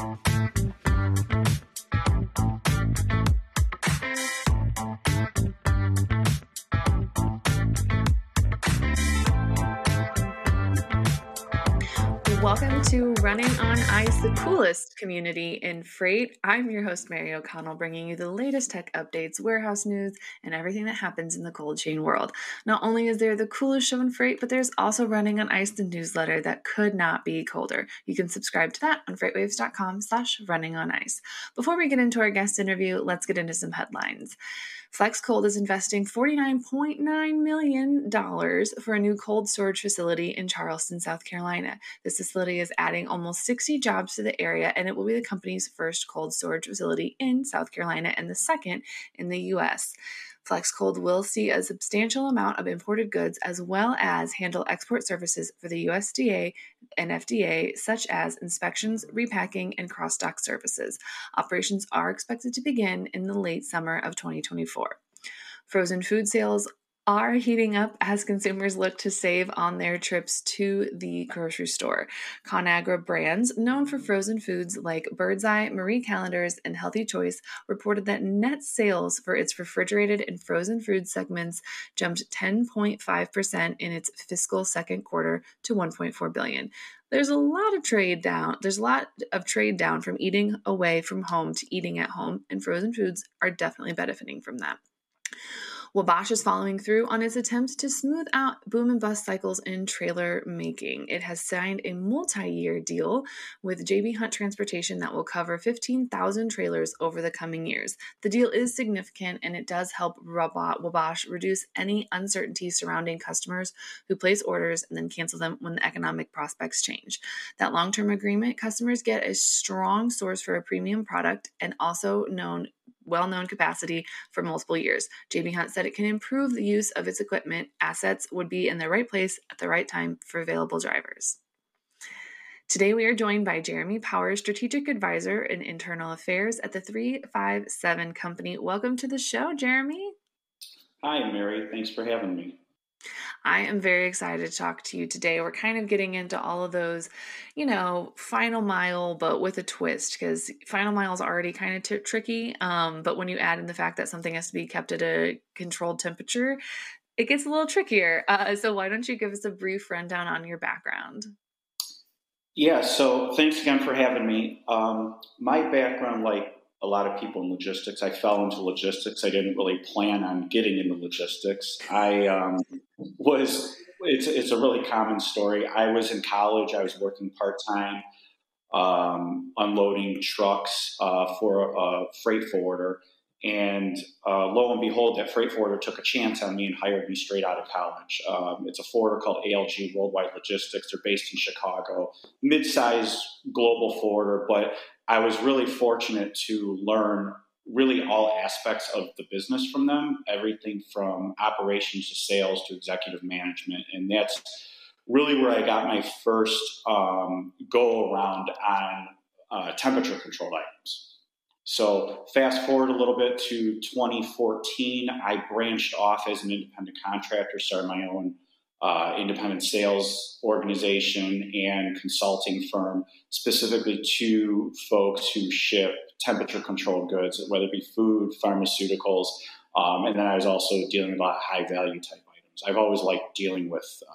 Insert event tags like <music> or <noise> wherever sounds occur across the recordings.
Thank you. Welcome to Running on Ice, the coolest community in freight. I'm your host, Mary O'Connell, bringing you the latest tech updates, warehouse news, and everything that happens in the cold chain world. Not only is there the coolest show in freight, but there's also Running on Ice, the newsletter that could not be colder. You can subscribe to that on freightwaves.com slash running on ice. Before we get into our guest interview, let's get into some headlines. FlexCold is investing $49.9 million for a new cold storage facility in Charleston, South Carolina. This facility is adding almost 60 jobs to the area, and it will be the company's first cold storage facility in South Carolina and the second in the U.S. FlexCold will see a substantial amount of imported goods as well as handle export services for the USDA and FDA, such as inspections, repacking, and cross dock services. Operations are expected to begin in the late summer of 2024. Frozen food sales are heating up as consumers look to save on their trips to the grocery store. Conagra brands, known for frozen foods like Birdseye, Marie Callender's, and Healthy Choice, reported that net sales for its refrigerated and frozen food segments jumped 10.5% in its fiscal second quarter to 1.4 billion. There's a lot of trade down. There's a lot of trade down from eating away from home to eating at home, and frozen foods are definitely benefiting from that. Wabash is following through on its attempts to smooth out boom and bust cycles in trailer making. It has signed a multi year deal with JB Hunt Transportation that will cover 15,000 trailers over the coming years. The deal is significant and it does help Wabash reduce any uncertainty surrounding customers who place orders and then cancel them when the economic prospects change. That long term agreement, customers get a strong source for a premium product and also known well known capacity for multiple years. JB Hunt said it can improve the use of its equipment. Assets would be in the right place at the right time for available drivers. Today, we are joined by Jeremy Powers, Strategic Advisor in Internal Affairs at the 357 Company. Welcome to the show, Jeremy. Hi, Mary. Thanks for having me. I am very excited to talk to you today. We're kind of getting into all of those, you know, final mile, but with a twist because final mile is already kind of t- tricky. Um, but when you add in the fact that something has to be kept at a controlled temperature, it gets a little trickier. Uh, so, why don't you give us a brief rundown on your background? Yeah, so thanks again for having me. Um, my background, like a lot of people in logistics. I fell into logistics. I didn't really plan on getting into logistics. I um, was. It's it's a really common story. I was in college. I was working part time, um, unloading trucks uh, for a freight forwarder, and uh, lo and behold, that freight forwarder took a chance on me and hired me straight out of college. Um, it's a forwarder called ALG Worldwide Logistics. They're based in Chicago, mid-sized global forwarder, but I was really fortunate to learn really all aspects of the business from them, everything from operations to sales to executive management. And that's really where I got my first um, go around on uh, temperature controlled items. So, fast forward a little bit to 2014, I branched off as an independent contractor, started my own uh, independent sales organization and consulting firm, specifically to folks who ship temperature controlled goods, whether it be food, pharmaceuticals, um, and then I was also dealing with a lot of high value type items. I've always liked dealing with uh,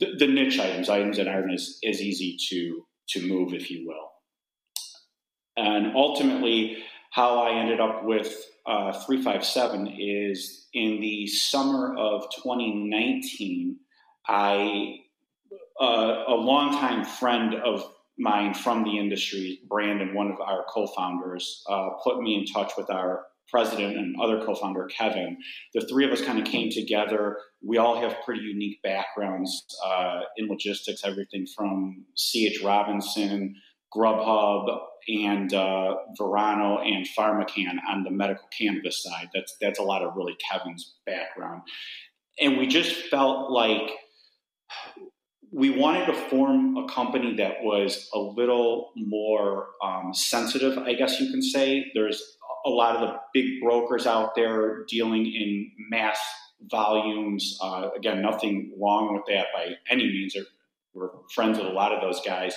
the, the, niche items, items that aren't as, as easy to to move, if you will. And ultimately, how I ended up with uh, 357 is in the summer of 2019. I, uh, a longtime friend of mine from the industry, Brandon, one of our co-founders, uh, put me in touch with our president and other co-founder Kevin. The three of us kind of came together. We all have pretty unique backgrounds uh, in logistics, everything from C.H. Robinson, Grubhub, and uh, Verano and PharmaCann on the medical cannabis side. That's that's a lot of really Kevin's background, and we just felt like we wanted to form a company that was a little more um, sensitive, I guess you can say. There's a lot of the big brokers out there dealing in mass volumes. Uh, again, nothing wrong with that by any means. We're friends with a lot of those guys.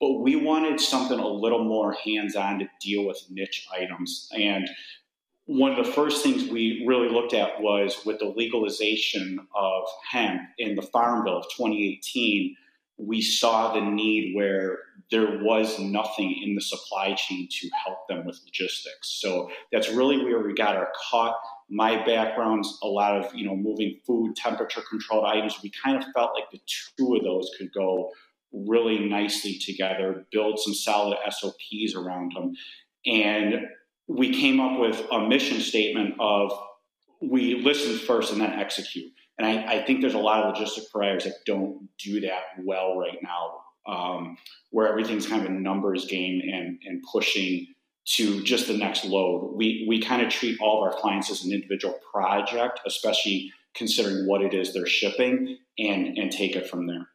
but we wanted something a little more hands on to deal with niche items. And one of the first things we really looked at was with the legalization of hemp in the Farm Bill of 2018, we saw the need where there was nothing in the supply chain to help them with logistics. So that's really where we got our cut. My background's a lot of, you know, moving food, temperature controlled items. We kind of felt like the two of those could go really nicely together, build some solid SOPs around them. And we came up with a mission statement of we listen first and then execute. And I, I think there's a lot of logistic providers that don't do that well right now, um, where everything's kind of a numbers game and, and pushing to just the next load. We, we kind of treat all of our clients as an individual project, especially considering what it is they're shipping, and, and take it from there.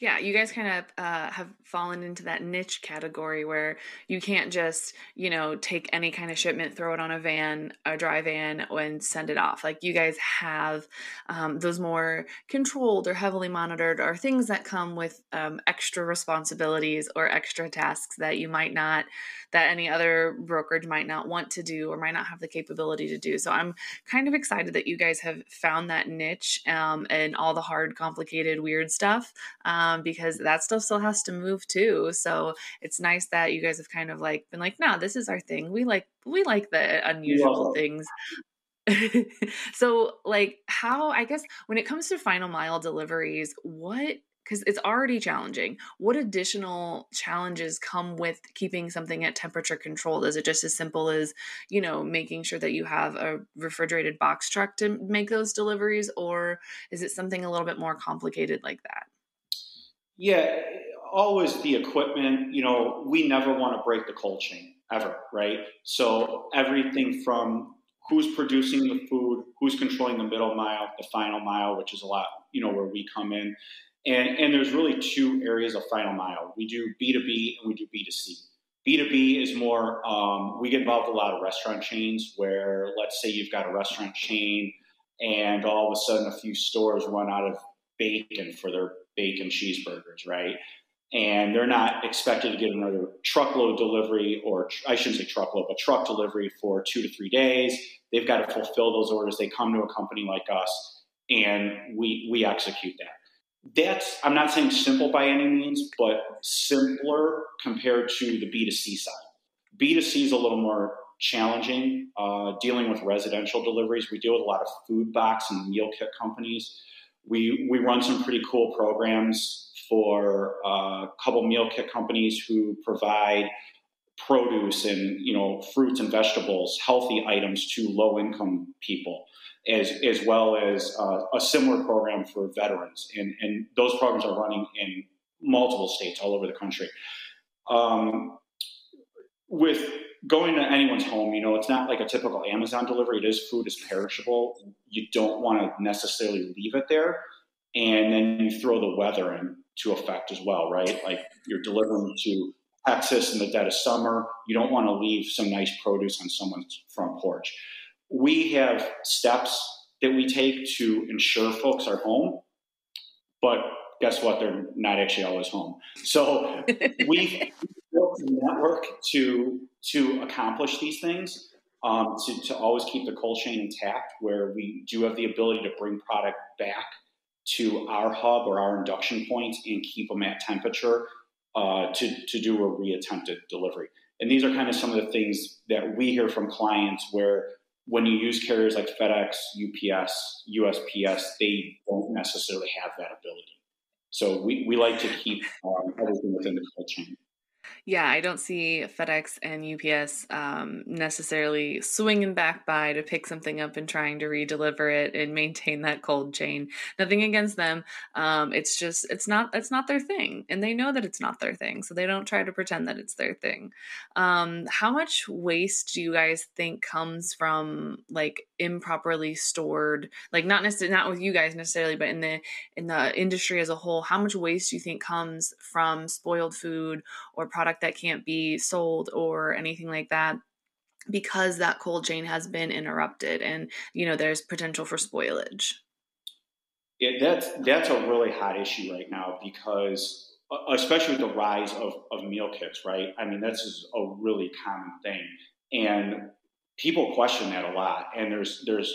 Yeah, you guys kind of uh, have fallen into that niche category where you can't just, you know, take any kind of shipment, throw it on a van, a dry van, and send it off. Like you guys have um, those more controlled or heavily monitored or things that come with um, extra responsibilities or extra tasks that you might not, that any other brokerage might not want to do or might not have the capability to do. So I'm kind of excited that you guys have found that niche um, and all the hard, complicated, weird stuff. Um, um, because that stuff still has to move too. So it's nice that you guys have kind of like been like, no, this is our thing. We like we like the unusual things. <laughs> so like how I guess when it comes to final mile deliveries, what because it's already challenging. What additional challenges come with keeping something at temperature controlled? Is it just as simple as, you know, making sure that you have a refrigerated box truck to make those deliveries, or is it something a little bit more complicated like that? Yeah, always the equipment. You know, we never want to break the cold chain ever, right? So everything from who's producing the food, who's controlling the middle mile, the final mile, which is a lot, you know, where we come in. And, and there's really two areas of final mile. We do B2B and we do B2C. B2B is more, um, we get involved a lot of restaurant chains where, let's say, you've got a restaurant chain and all of a sudden a few stores run out of bacon for their bacon cheeseburgers, right? And they're not expected to get another truckload delivery, or I shouldn't say truckload, but truck delivery for two to three days. They've got to fulfill those orders. They come to a company like us, and we we execute that. That's I'm not saying simple by any means, but simpler compared to the B2C side. B2C is a little more challenging uh, dealing with residential deliveries. We deal with a lot of food box and meal kit companies we we run some pretty cool programs for uh, a couple meal kit companies who provide produce and you know fruits and vegetables, healthy items to low income people, as as well as uh, a similar program for veterans, and and those programs are running in multiple states all over the country. Um, with going to anyone's home, you know, it's not like a typical Amazon delivery. It is food is perishable. You don't want to necessarily leave it there. And then you throw the weather into effect as well, right? Like you're delivering to Texas in the dead of summer. You don't want to leave some nice produce on someone's front porch. We have steps that we take to ensure folks are home, but guess what? They're not actually always home. So we <laughs> built network to to accomplish these things. Um, to, to always keep the cold chain intact, where we do have the ability to bring product back to our hub or our induction and keep them at temperature uh, to, to do a reattempted delivery. And these are kind of some of the things that we hear from clients where when you use carriers like FedEx, UPS, USPS, they don't necessarily have that ability. So we, we like to keep um, everything within the cold chain. Yeah, I don't see FedEx and UPS um, necessarily swinging back by to pick something up and trying to redeliver it and maintain that cold chain. Nothing against them. Um, it's just it's not it's not their thing, and they know that it's not their thing, so they don't try to pretend that it's their thing. Um, how much waste do you guys think comes from like improperly stored, like not necessarily not with you guys necessarily, but in the in the industry as a whole? How much waste do you think comes from spoiled food or product that can't be sold or anything like that because that cold chain has been interrupted and you know there's potential for spoilage yeah that's that's a really hot issue right now because especially with the rise of, of meal kits, right? I mean, this is a really common thing. And people question that a lot. And there's, there's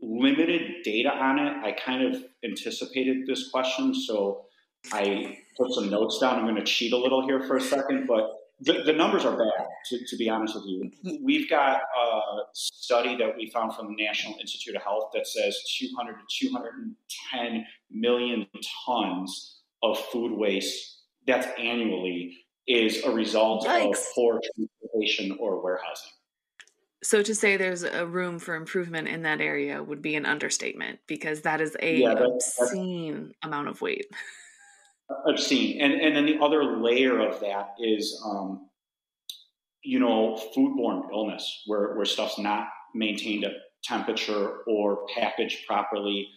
limited data on it. I kind of anticipated this question. So I put some notes down. I'm going to cheat a little here for a second, but the, the numbers are bad, to, to, be honest with you. We've got a study that we found from the National Institute of Health that says 200 to 210 million tons of food waste that's annually is a result Yikes. of poor transportation or warehousing. So to say there's a room for improvement in that area would be an understatement because that is a yeah, that's, obscene that's, amount of weight. <laughs> obscene. And and then the other layer of that is, um, you know, foodborne illness, where where stuff's not maintained at temperature or packaged properly.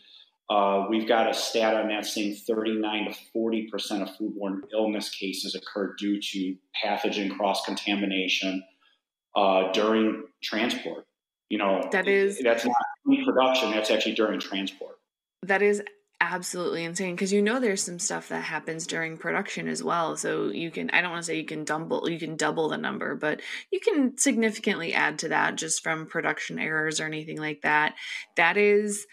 Uh, we've got a stat on that saying 39 to 40 percent of foodborne illness cases occur due to pathogen cross contamination uh, during transport. You know, that is that's not production. That's actually during transport. That is absolutely insane because you know there's some stuff that happens during production as well so you can i don't want to say you can double you can double the number but you can significantly add to that just from production errors or anything like that that is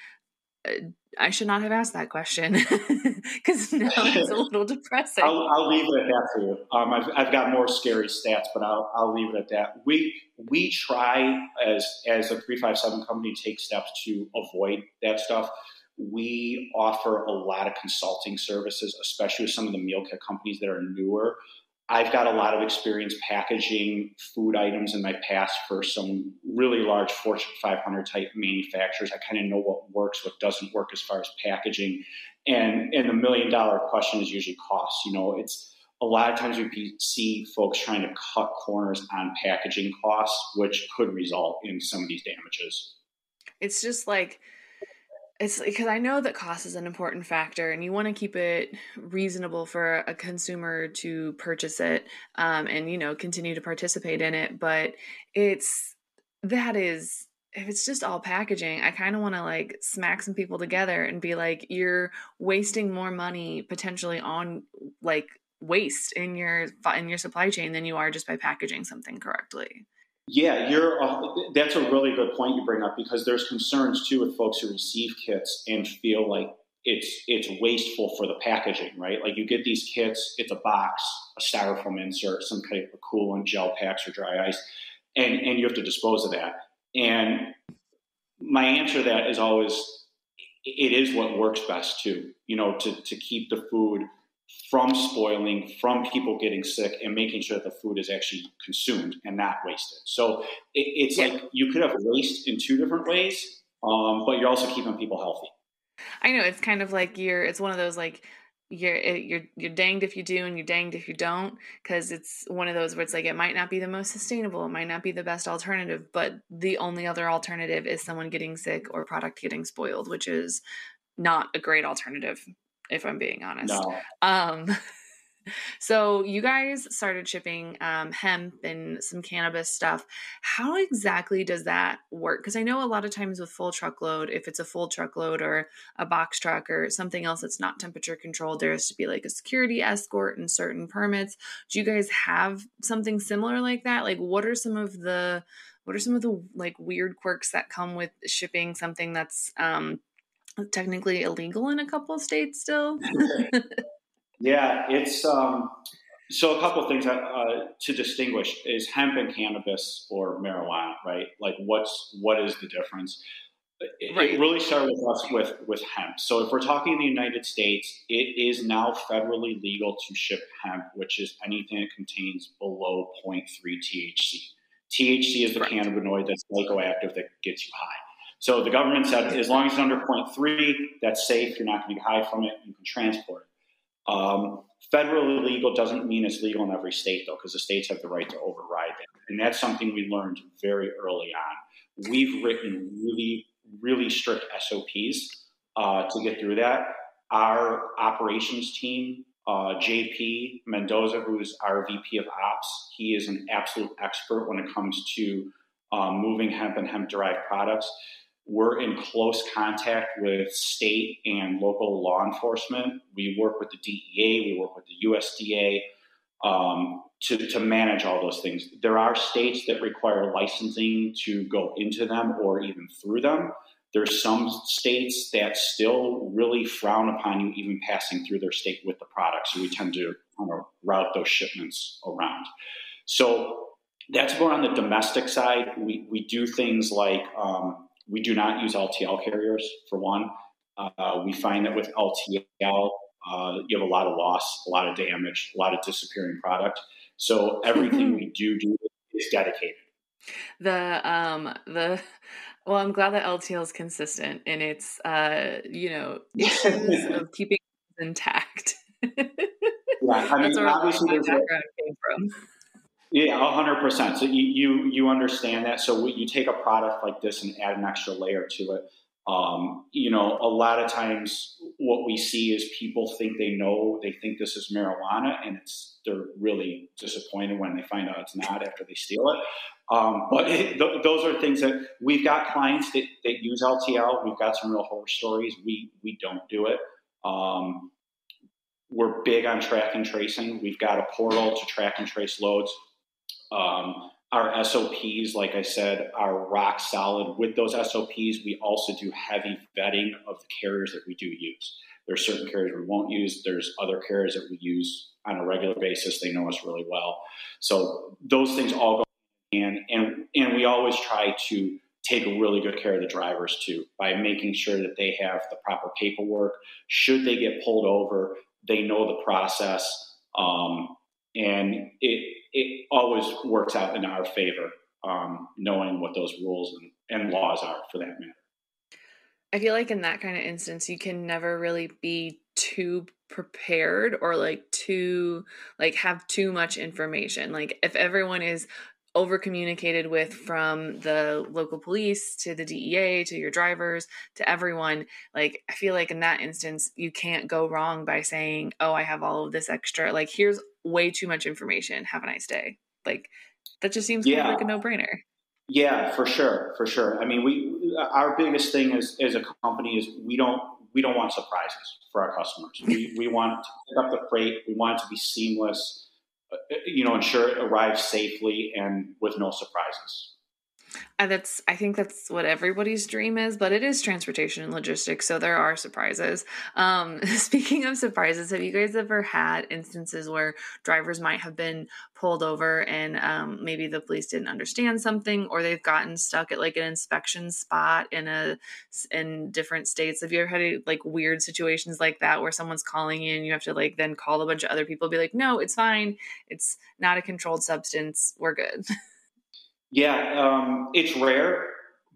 uh, I should not have asked that question <laughs> because now it's a <laughs> little depressing. I'll, I'll, leave it at that for you. Um, I've, I've, got more scary stats, but I'll, I'll leave it at that. We we try as as a three five seven company take steps to avoid that stuff we offer a lot of consulting services, especially with some of the meal kit companies that are newer. I've got a lot of experience packaging food items in my past for some really large Fortune 500 type manufacturers. I kind of know what works, what doesn't work as far as packaging. And, and the million dollar question is usually cost. You know, it's a lot of times we see folks trying to cut corners on packaging costs, which could result in some of these damages. It's just like, it's because I know that cost is an important factor, and you want to keep it reasonable for a consumer to purchase it, um, and you know continue to participate in it. But it's that is if it's just all packaging, I kind of want to like smack some people together and be like, you're wasting more money potentially on like waste in your in your supply chain than you are just by packaging something correctly. Yeah, you're. Uh, that's a really good point you bring up because there's concerns too with folks who receive kits and feel like it's it's wasteful for the packaging, right? Like you get these kits, it's a box, a styrofoam insert, some kind of coolant, gel packs, or dry ice, and and you have to dispose of that. And my answer to that is always, it is what works best too. You know, to to keep the food from spoiling, from people getting sick, and making sure that the food is actually consumed and not wasted. So it, it's yeah. like you could have waste in two different ways, um, but you're also keeping people healthy. I know it's kind of like you're. It's one of those like you're you're you're danged if you do and you're danged if you don't because it's one of those where it's like it might not be the most sustainable it might not be the best alternative but the only other alternative is someone getting sick or product getting spoiled which is not a great alternative if I'm being honest. No. Um, <laughs> so you guys started shipping um, hemp and some cannabis stuff. How exactly does that work? Because I know a lot of times with full truckload, if it's a full truckload or a box truck or something else that's not temperature controlled, there has to be like a security escort and certain permits. Do you guys have something similar like that? Like, what are some of the what are some of the like weird quirks that come with shipping something that's um, technically illegal in a couple states still. <laughs> yeah, it's um, so a couple of things uh, to distinguish is hemp and cannabis or marijuana, right? Like, what's what is the difference? It, right. it really started with us with with hemp. So, if we're talking in the United States, it is now federally legal to ship hemp, which is anything that contains below 0.3 THC. THC is the right. cannabinoid that's psychoactive that gets you high. So the government said as long as it's under 0.3, that's safe. You're not going to be high from it. You can transport it. Um, federally legal doesn't mean it's legal in every state, though, because the states have the right to override it. And that's something we learned very early on. We've written really, really strict SOPs uh, to get through that. Our operations team, uh, JP Mendoza, who's our VP of Ops, he is an absolute expert when it comes to um, moving hemp and hemp derived products we're in close contact with state and local law enforcement. We work with the DEA, we work with the USDA um, to, to manage all those things. There are states that require licensing to go into them or even through them. There's some states that still really frown upon you even passing through their state with the product. So we tend to kind of route those shipments around. So that's more on the domestic side. We, we do things like um, we do not use LTL carriers for one. Uh, we find that with LTL, uh, you have a lot of loss, a lot of damage, a lot of disappearing product. So <laughs> everything we do do is dedicated. The um the well, I'm glad that LTL is consistent in its uh you know <laughs> issues of keeping intact. <laughs> yeah, I mean, obviously, there's background came from. Yeah, hundred percent. So you, you you understand that. So you take a product like this and add an extra layer to it. Um, you know, a lot of times what we see is people think they know they think this is marijuana, and it's they're really disappointed when they find out it's not after they steal it. Um, but it, <laughs> th- those are things that we've got clients that, that use LTL. We've got some real horror stories. We we don't do it. Um, we're big on track and tracing. We've got a portal to track and trace loads. Um, our SOPs, like I said, are rock solid. With those SOPs, we also do heavy vetting of the carriers that we do use. There's certain carriers we won't use. There's other carriers that we use on a regular basis. They know us really well. So those things all go in, and and we always try to take really good care of the drivers too by making sure that they have the proper paperwork. Should they get pulled over, they know the process. Um, and it it always works out in our favor, um, knowing what those rules and, and laws are for that matter. I feel like in that kind of instance, you can never really be too prepared or like too like have too much information. Like if everyone is over communicated with from the local police to the DEA to your drivers to everyone. Like, I feel like in that instance, you can't go wrong by saying, Oh, I have all of this extra. Like, here's way too much information. Have a nice day. Like, that just seems yeah. kind of like a no brainer. Yeah, for sure, for sure. I mean, we our biggest thing as as a company is we don't we don't want surprises for our customers. We we want to pick up the freight. We want it to be seamless uh, you know, ensure it arrives safely and with no surprises. And that's I think that's what everybody's dream is, but it is transportation and logistics, so there are surprises. Um, <laughs> speaking of surprises, have you guys ever had instances where drivers might have been pulled over and um, maybe the police didn't understand something, or they've gotten stuck at like an inspection spot in a in different states? Have you ever had like weird situations like that where someone's calling you and you have to like then call a bunch of other people, be like, no, it's fine, it's not a controlled substance, we're good. <laughs> Yeah, um, it's rare,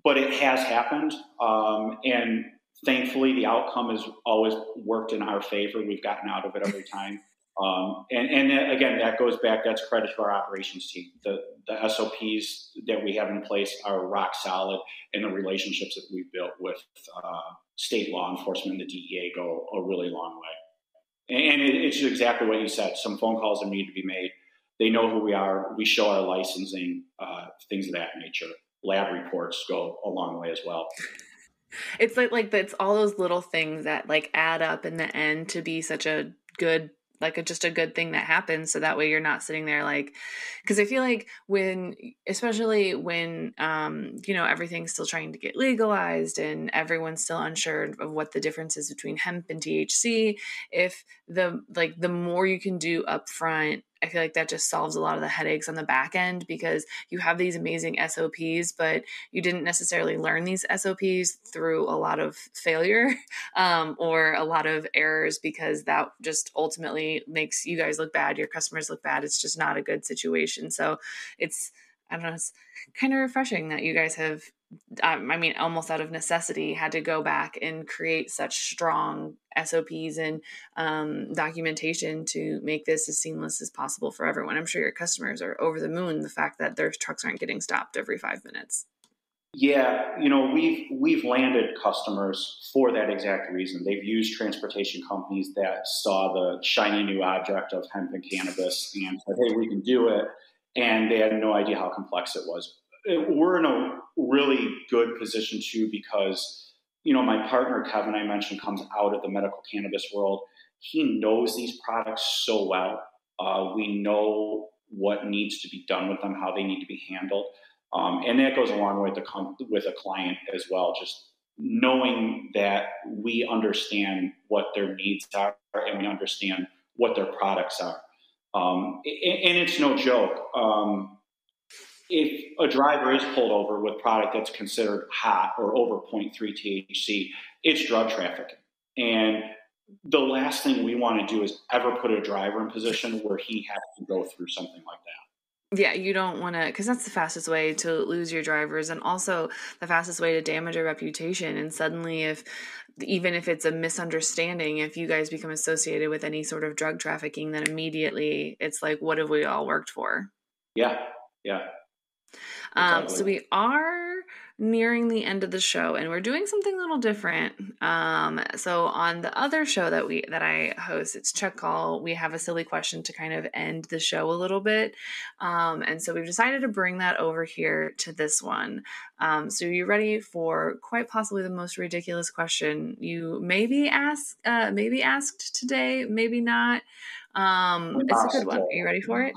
but it has happened. Um, and thankfully, the outcome has always worked in our favor. We've gotten out of it every <laughs> time. Um, and, and again, that goes back, that's credit to our operations team. The, the SOPs that we have in place are rock solid, and the relationships that we've built with uh, state law enforcement and the DEA go a really long way. And it, it's exactly what you said. Some phone calls that need to be made they know who we are. We show our licensing, uh, things of that nature. Lab reports go a long way as well. It's like like it's all those little things that like add up in the end to be such a good like a, just a good thing that happens so that way you're not sitting there like because i feel like when especially when um you know everything's still trying to get legalized and everyone's still unsure of what the difference is between hemp and thc if the like the more you can do up front I feel like that just solves a lot of the headaches on the back end because you have these amazing SOPs, but you didn't necessarily learn these SOPs through a lot of failure <laughs> um, or a lot of errors because that just ultimately makes you guys look bad, your customers look bad. It's just not a good situation. So it's, I don't know, it's kind of refreshing that you guys have um, I mean, almost out of necessity, had to go back and create such strong SOPs and um, documentation to make this as seamless as possible for everyone. I'm sure your customers are over the moon the fact that their trucks aren't getting stopped every five minutes. Yeah, you know, we've we've landed customers for that exact reason. They've used transportation companies that saw the shiny new object of hemp and cannabis and said, "Hey, we can do it," and they had no idea how complex it was we're in a really good position too because you know my partner Kevin I mentioned comes out of the medical cannabis world. He knows these products so well. Uh, we know what needs to be done with them, how they need to be handled, um, and that goes along with, the, with a client as well. Just knowing that we understand what their needs are and we understand what their products are. Um, and, it's no joke. Um, if a driver is pulled over with product that's considered hot or over 0.3 THC, it's drug trafficking. And the last thing we want to do is ever put a driver in position where he has to go through something like that. Yeah, you don't want to, because that's the fastest way to lose your drivers, and also the fastest way to damage a reputation. And suddenly, if even if it's a misunderstanding, if you guys become associated with any sort of drug trafficking, then immediately it's like, what have we all worked for? Yeah, yeah. Um, so we are nearing the end of the show and we're doing something a little different. Um, so on the other show that we that I host, it's Check Call, we have a silly question to kind of end the show a little bit. Um, and so we've decided to bring that over here to this one. Um, so you ready for quite possibly the most ridiculous question you maybe ask uh, maybe asked today, maybe not. Um, it's a good one. Are you ready for it?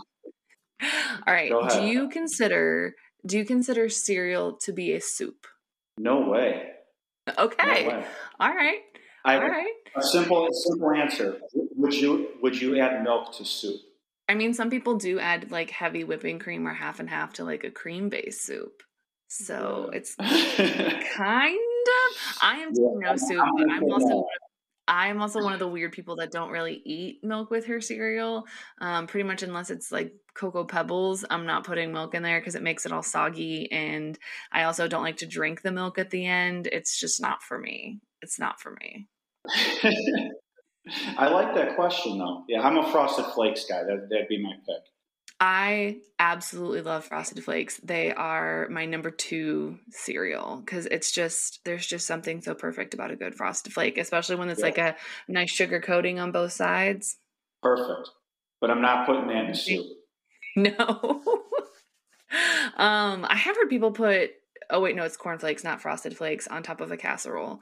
All right. Do you consider do you consider cereal to be a soup? No way. Okay. No way. All right. I All right. A simple, simple answer. Would you would you add milk to soup? I mean, some people do add like heavy whipping cream or half and half to like a cream based soup. So it's <laughs> kind of. I am yeah, no soup. I'm also I'm also one of the weird people that don't really eat milk with her cereal. Um, pretty much unless it's like cocoa pebbles, I'm not putting milk in there because it makes it all soggy. And I also don't like to drink the milk at the end. It's just not for me. It's not for me. <laughs> I like that question though. Yeah, I'm a frosted flakes guy. That, that'd be my pick. I absolutely love Frosted Flakes. They are my number two cereal because it's just, there's just something so perfect about a good Frosted Flake, especially when it's yeah. like a nice sugar coating on both sides. Perfect. But I'm not putting that in the soup. <laughs> No. um, I have heard people put, oh, wait, no, it's cornflakes, not Frosted Flakes, on top of a casserole.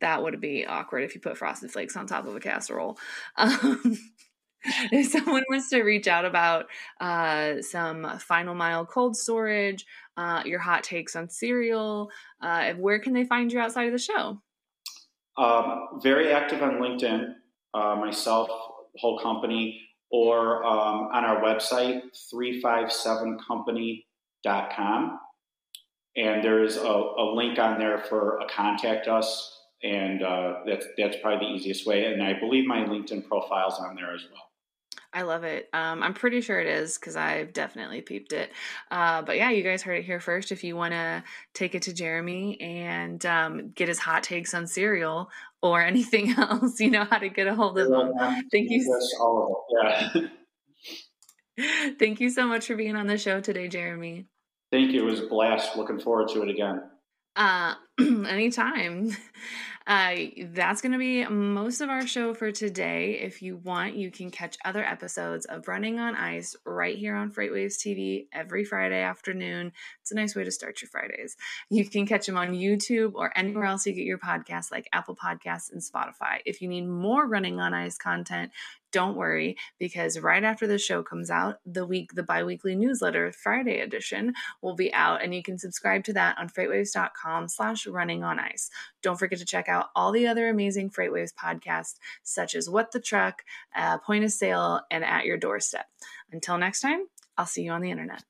That would be awkward if you put Frosted Flakes on top of a casserole. Um, <laughs> if someone wants to reach out about uh, some final mile cold storage, uh, your hot takes on cereal, uh, where can they find you outside of the show? Um, very active on LinkedIn, uh, myself, whole company, or um, on our website, 357company.com. And there's a, a, link on there for a contact us, and uh, that's, that's probably the easiest way. And I believe my LinkedIn profile's on there as well. I love it. Um, I'm pretty sure it is because I've definitely peeped it. Uh, but yeah, you guys heard it here first. If you want to take it to Jeremy and um, get his hot takes on cereal or <laughs> anything else, you know how to get a hold of him. Thank you. So- yeah. <laughs> Thank you so much for being on the show today, Jeremy. Thank you. It was a blast. Looking forward to it again. Uh, <clears throat> anytime. <laughs> Uh, that's going to be most of our show for today. If you want, you can catch other episodes of Running on Ice right here on Freightwaves TV every Friday afternoon. It's a nice way to start your Fridays. You can catch them on YouTube or anywhere else you get your podcasts, like Apple Podcasts and Spotify. If you need more Running on Ice content, don't worry because right after the show comes out the week the biweekly newsletter friday edition will be out and you can subscribe to that on freightwaves.com slash running on ice. Don't forget to check out all the other amazing freightwaves podcasts such as what the truck uh, point of sale and at your doorstep. Until next time i'll see you on the internet